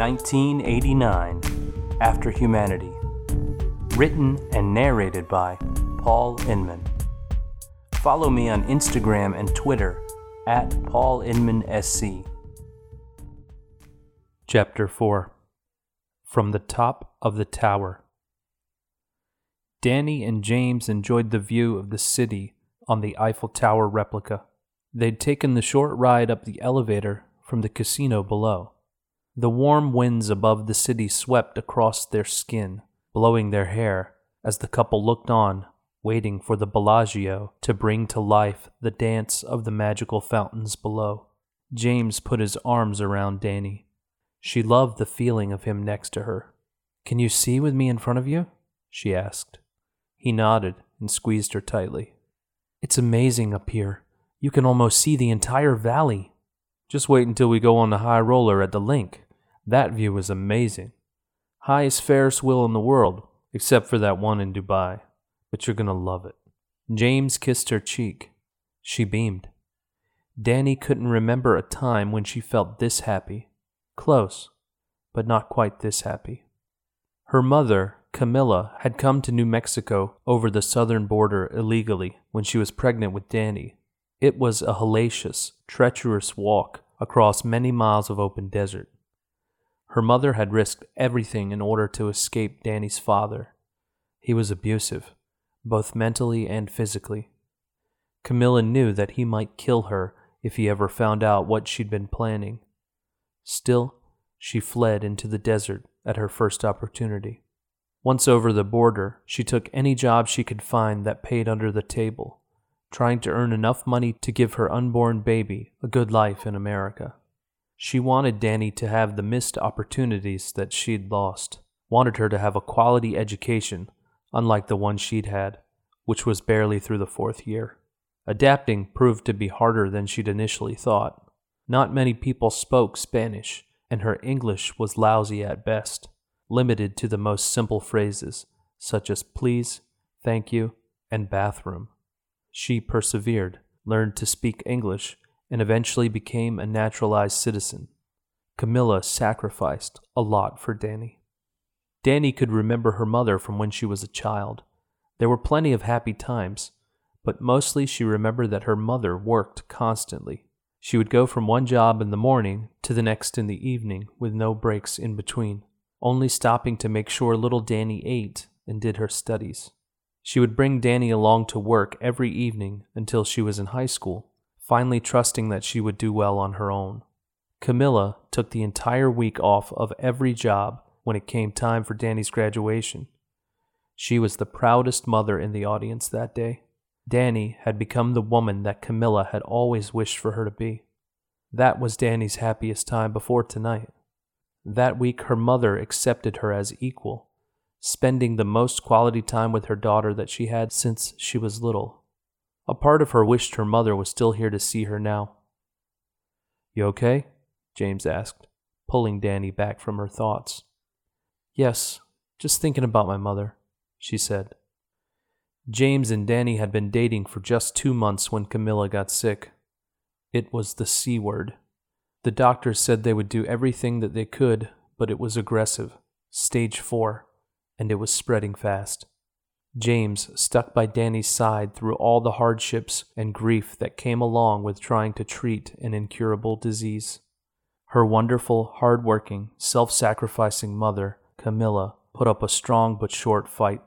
1989 After Humanity. Written and narrated by Paul Inman. Follow me on Instagram and Twitter at Paul Inman SC. Chapter 4 From the Top of the Tower. Danny and James enjoyed the view of the city on the Eiffel Tower replica. They'd taken the short ride up the elevator from the casino below. The warm winds above the city swept across their skin, blowing their hair as the couple looked on, waiting for the Bellagio to bring to life the dance of the magical fountains below. James put his arms around Danny. She loved the feeling of him next to her. Can you see with me in front of you? she asked. He nodded and squeezed her tightly. It's amazing up here. You can almost see the entire valley. Just wait until we go on the high roller at the LINQ. That view is amazing. Highest Ferris wheel in the world, except for that one in Dubai. But you're gonna love it. James kissed her cheek. She beamed. Danny couldn't remember a time when she felt this happy. Close, but not quite this happy. Her mother, Camilla, had come to New Mexico over the southern border illegally when she was pregnant with Danny. It was a hellacious, treacherous walk across many miles of open desert. Her mother had risked everything in order to escape Danny's father. He was abusive, both mentally and physically. Camilla knew that he might kill her if he ever found out what she'd been planning. Still, she fled into the desert at her first opportunity. Once over the border, she took any job she could find that paid under the table, trying to earn enough money to give her unborn baby a good life in America. She wanted Danny to have the missed opportunities that she'd lost, wanted her to have a quality education, unlike the one she'd had, which was barely through the fourth year. Adapting proved to be harder than she'd initially thought. Not many people spoke Spanish, and her English was lousy at best limited to the most simple phrases, such as please, thank you, and bathroom. She persevered, learned to speak English, and eventually became a naturalized citizen. Camilla sacrificed a lot for Danny. Danny could remember her mother from when she was a child. There were plenty of happy times, but mostly she remembered that her mother worked constantly. She would go from one job in the morning to the next in the evening with no breaks in between only stopping to make sure little Danny ate and did her studies. She would bring Danny along to work every evening until she was in high school, finally trusting that she would do well on her own. Camilla took the entire week off of every job when it came time for Danny's graduation. She was the proudest mother in the audience that day. Danny had become the woman that Camilla had always wished for her to be. That was Danny's happiest time before tonight. That week, her mother accepted her as equal, spending the most quality time with her daughter that she had since she was little. A part of her wished her mother was still here to see her now. You okay? James asked, pulling Danny back from her thoughts. Yes, just thinking about my mother, she said. James and Danny had been dating for just two months when Camilla got sick. It was the C word. The doctors said they would do everything that they could, but it was aggressive, stage 4, and it was spreading fast. James stuck by Danny's side through all the hardships and grief that came along with trying to treat an incurable disease. Her wonderful, hard-working, self-sacrificing mother, Camilla, put up a strong but short fight.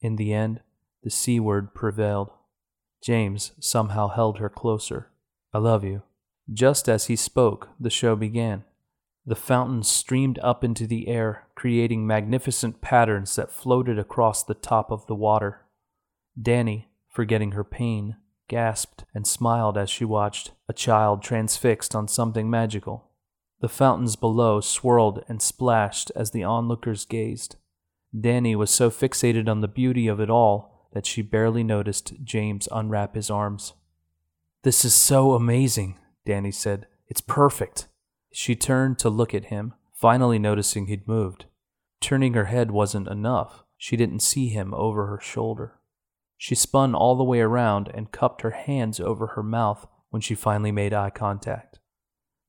In the end, the C word prevailed. James somehow held her closer. I love you, just as he spoke, the show began. The fountain streamed up into the air, creating magnificent patterns that floated across the top of the water. Danny, forgetting her pain, gasped and smiled as she watched, a child transfixed on something magical. The fountains below swirled and splashed as the onlookers gazed. Danny was so fixated on the beauty of it all that she barely noticed James unwrap his arms. This is so amazing, Danny said. It's perfect. She turned to look at him, finally noticing he'd moved. Turning her head wasn't enough. She didn't see him over her shoulder. She spun all the way around and cupped her hands over her mouth when she finally made eye contact.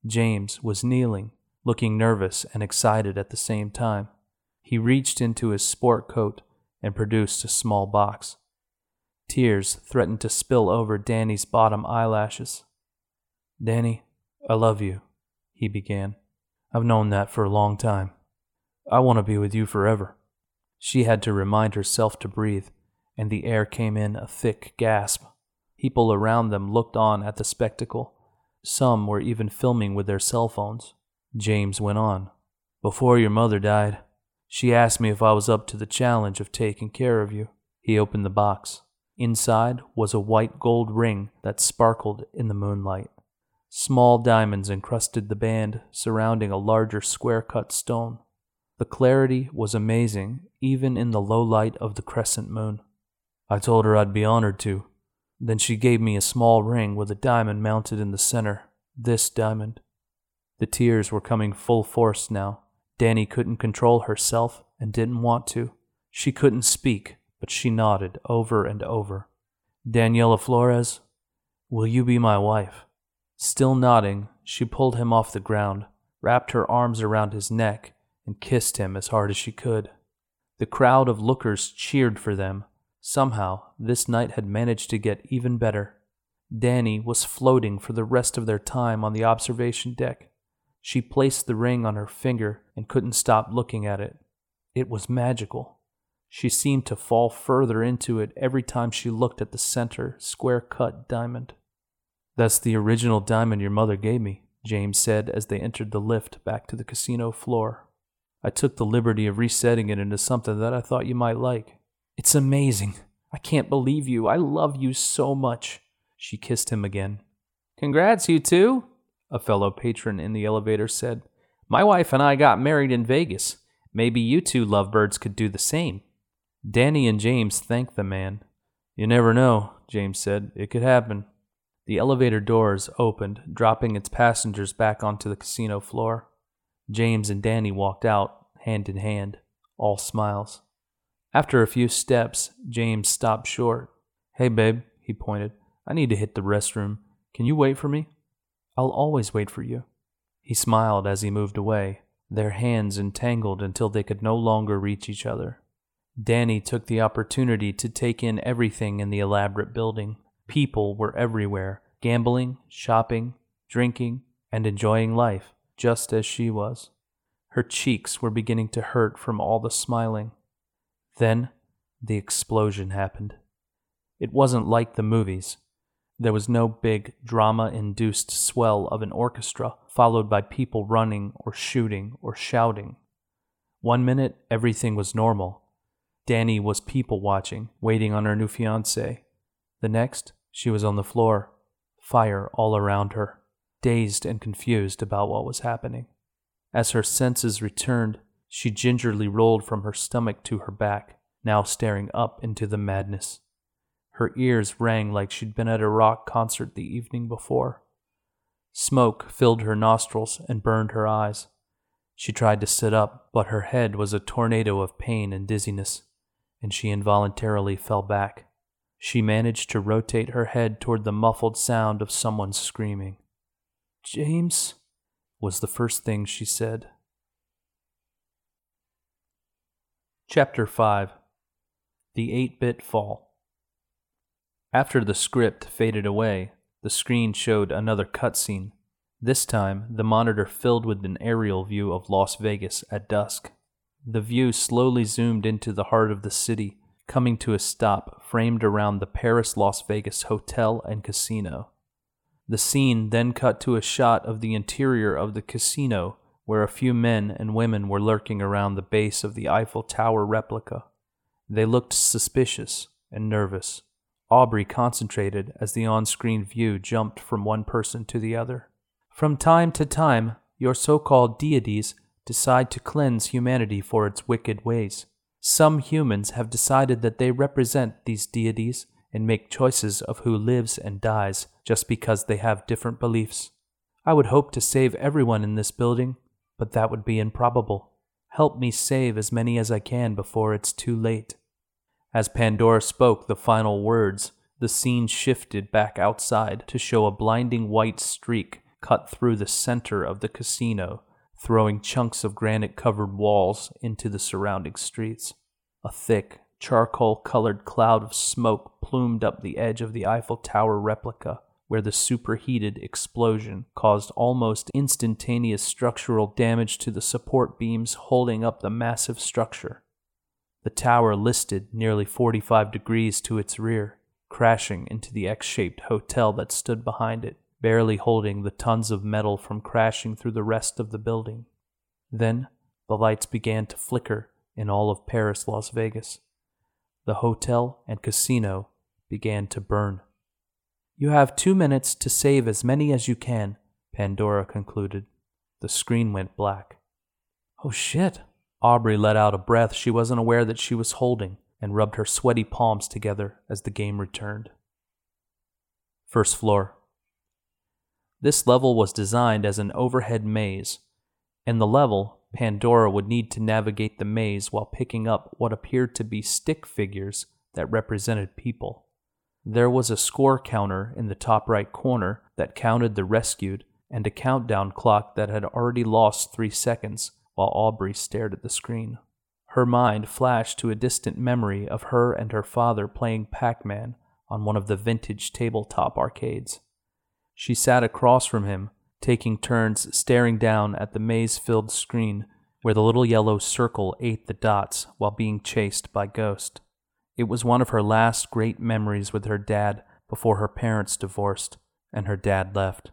James was kneeling, looking nervous and excited at the same time. He reached into his sport coat and produced a small box. Tears threatened to spill over Danny's bottom eyelashes. Danny, I love you, he began. I've known that for a long time. I want to be with you forever. She had to remind herself to breathe, and the air came in a thick gasp. People around them looked on at the spectacle. Some were even filming with their cell phones. James went on. Before your mother died, she asked me if I was up to the challenge of taking care of you. He opened the box. Inside was a white gold ring that sparkled in the moonlight. Small diamonds encrusted the band surrounding a larger square cut stone. The clarity was amazing, even in the low light of the crescent moon. I told her I'd be honored to. Then she gave me a small ring with a diamond mounted in the center. This diamond. The tears were coming full force now. Danny couldn't control herself and didn't want to. She couldn't speak, but she nodded over and over. Daniela Flores, will you be my wife? Still nodding, she pulled him off the ground, wrapped her arms around his neck, and kissed him as hard as she could. The crowd of lookers cheered for them. Somehow, this night had managed to get even better. Danny was floating for the rest of their time on the observation deck. She placed the ring on her finger and couldn't stop looking at it. It was magical. She seemed to fall further into it every time she looked at the center, square cut diamond. That's the original diamond your mother gave me, James said as they entered the lift back to the casino floor. I took the liberty of resetting it into something that I thought you might like. It's amazing. I can't believe you. I love you so much. She kissed him again. Congrats, you two, a fellow patron in the elevator said. My wife and I got married in Vegas. Maybe you two lovebirds could do the same. Danny and James thanked the man. You never know, James said. It could happen. The elevator doors opened, dropping its passengers back onto the casino floor. James and Danny walked out, hand in hand, all smiles. After a few steps, James stopped short. Hey, babe, he pointed. I need to hit the restroom. Can you wait for me? I'll always wait for you. He smiled as he moved away, their hands entangled until they could no longer reach each other. Danny took the opportunity to take in everything in the elaborate building. People were everywhere, gambling, shopping, drinking, and enjoying life, just as she was. Her cheeks were beginning to hurt from all the smiling. Then the explosion happened. It wasn't like the movies. There was no big drama induced swell of an orchestra followed by people running or shooting or shouting. One minute, everything was normal. Danny was people watching, waiting on her new fiance. The next, she was on the floor, fire all around her, dazed and confused about what was happening. As her senses returned, she gingerly rolled from her stomach to her back, now staring up into the madness. Her ears rang like she'd been at a rock concert the evening before. Smoke filled her nostrils and burned her eyes. She tried to sit up, but her head was a tornado of pain and dizziness and she involuntarily fell back. She managed to rotate her head toward the muffled sound of someone screaming. James, was the first thing she said. Chapter 5 The 8 Bit Fall After the script faded away, the screen showed another cutscene. This time, the monitor filled with an aerial view of Las Vegas at dusk. The view slowly zoomed into the heart of the city, coming to a stop framed around the Paris Las Vegas Hotel and Casino. The scene then cut to a shot of the interior of the casino, where a few men and women were lurking around the base of the Eiffel Tower replica. They looked suspicious and nervous. Aubrey concentrated as the on screen view jumped from one person to the other. From time to time, your so called deities decide to cleanse humanity for its wicked ways. Some humans have decided that they represent these deities and make choices of who lives and dies just because they have different beliefs. I would hope to save everyone in this building, but that would be improbable. Help me save as many as I can before it's too late. As Pandora spoke the final words, the scene shifted back outside to show a blinding white streak cut through the center of the casino throwing chunks of granite covered walls into the surrounding streets. A thick, charcoal colored cloud of smoke plumed up the edge of the Eiffel Tower replica, where the superheated explosion caused almost instantaneous structural damage to the support beams holding up the massive structure. The tower listed nearly 45 degrees to its rear, crashing into the X shaped hotel that stood behind it, barely holding the tons of metal from crashing through the rest of the building. Then the lights began to flicker in all of Paris, Las Vegas. The hotel and casino began to burn. You have two minutes to save as many as you can, Pandora concluded. The screen went black. Oh shit, Aubrey let out a breath she wasn't aware that she was holding and rubbed her sweaty palms together as the game returned. First floor. This level was designed as an overhead maze. In the level, Pandora would need to navigate the maze while picking up what appeared to be stick figures that represented people. There was a score counter in the top right corner that counted the rescued and a countdown clock that had already lost three seconds while Aubrey stared at the screen. Her mind flashed to a distant memory of her and her father playing Pac Man on one of the vintage tabletop arcades. She sat across from him, taking turns staring down at the maze filled screen where the little yellow circle ate the dots while being chased by Ghost. It was one of her last great memories with her dad before her parents divorced and her dad left.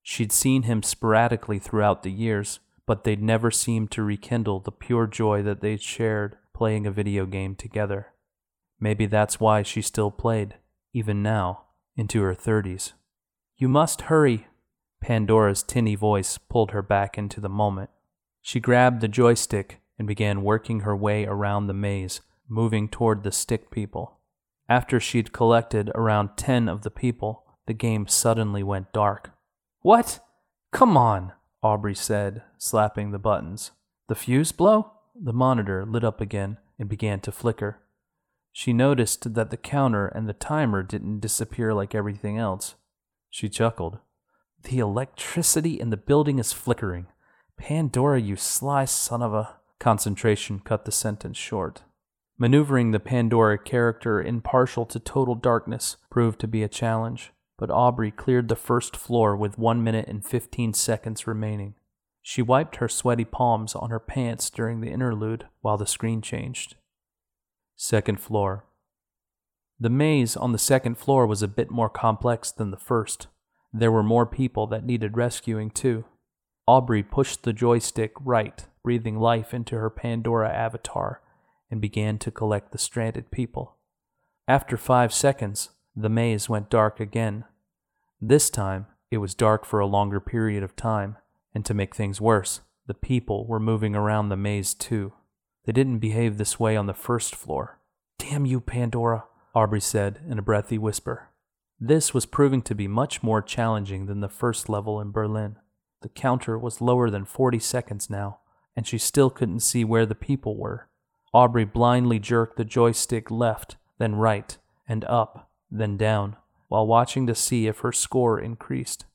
She'd seen him sporadically throughout the years, but they'd never seemed to rekindle the pure joy that they'd shared playing a video game together. Maybe that's why she still played, even now, into her thirties. You must hurry. Pandora's tinny voice pulled her back into the moment. She grabbed the joystick and began working her way around the maze, moving toward the stick people. After she'd collected around ten of the people, the game suddenly went dark. What? Come on! Aubrey said, slapping the buttons. The fuse blow? The monitor lit up again and began to flicker. She noticed that the counter and the timer didn't disappear like everything else. She chuckled. The electricity in the building is flickering. Pandora, you sly son of a. Concentration cut the sentence short. Maneuvering the Pandora character impartial to total darkness proved to be a challenge but Aubrey cleared the first floor with 1 minute and 15 seconds remaining. She wiped her sweaty palms on her pants during the interlude while the screen changed. Second floor. The maze on the second floor was a bit more complex than the first. There were more people that needed rescuing, too. Aubrey pushed the joystick right, breathing life into her Pandora avatar, and began to collect the stranded people. After five seconds, the maze went dark again. This time, it was dark for a longer period of time, and to make things worse, the people were moving around the maze too. They didn't behave this way on the first floor. Damn you, Pandora, Aubrey said in a breathy whisper. This was proving to be much more challenging than the first level in Berlin. The counter was lower than 40 seconds now, and she still couldn't see where the people were. Aubrey blindly jerked the joystick left, then right, and up then down, while watching to see if her score increased.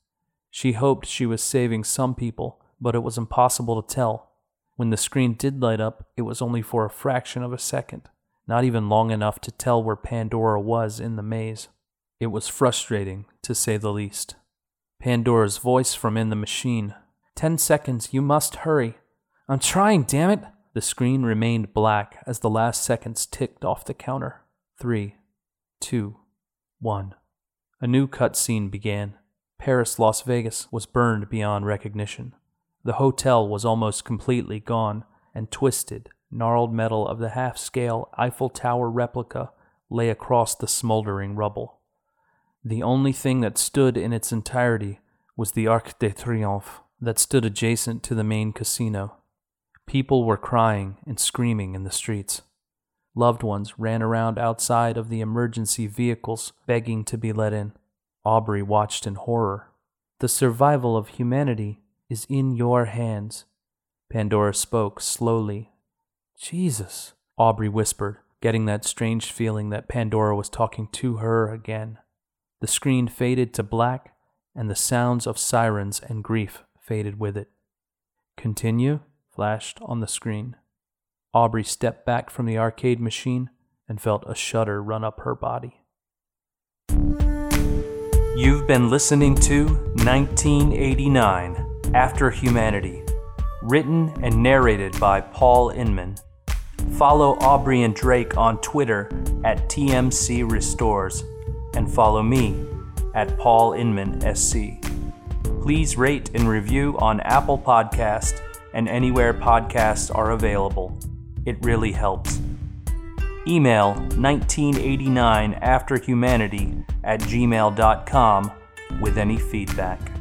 She hoped she was saving some people, but it was impossible to tell. When the screen did light up, it was only for a fraction of a second, not even long enough to tell where Pandora was in the maze. It was frustrating, to say the least. Pandora's voice from in the machine. Ten seconds, you must hurry. I'm trying, damn it! The screen remained black as the last seconds ticked off the counter. Three, two, one. A new cutscene began. Paris, Las Vegas was burned beyond recognition. The hotel was almost completely gone, and twisted, gnarled metal of the half scale Eiffel Tower replica lay across the smoldering rubble. The only thing that stood in its entirety was the Arc de Triomphe that stood adjacent to the main casino. People were crying and screaming in the streets. Loved ones ran around outside of the emergency vehicles begging to be let in. Aubrey watched in horror. The survival of humanity is in your hands. Pandora spoke slowly. Jesus, Aubrey whispered, getting that strange feeling that Pandora was talking to her again. The screen faded to black, and the sounds of sirens and grief faded with it. Continue flashed on the screen. Aubrey stepped back from the arcade machine and felt a shudder run up her body. You've been listening to 1989 After Humanity, written and narrated by Paul Inman. Follow Aubrey and Drake on Twitter at TMC Restores and follow me at Paul Inman SC. Please rate and review on Apple Podcast and anywhere podcasts are available. It really helps. Email 1989afterhumanity at gmail.com with any feedback.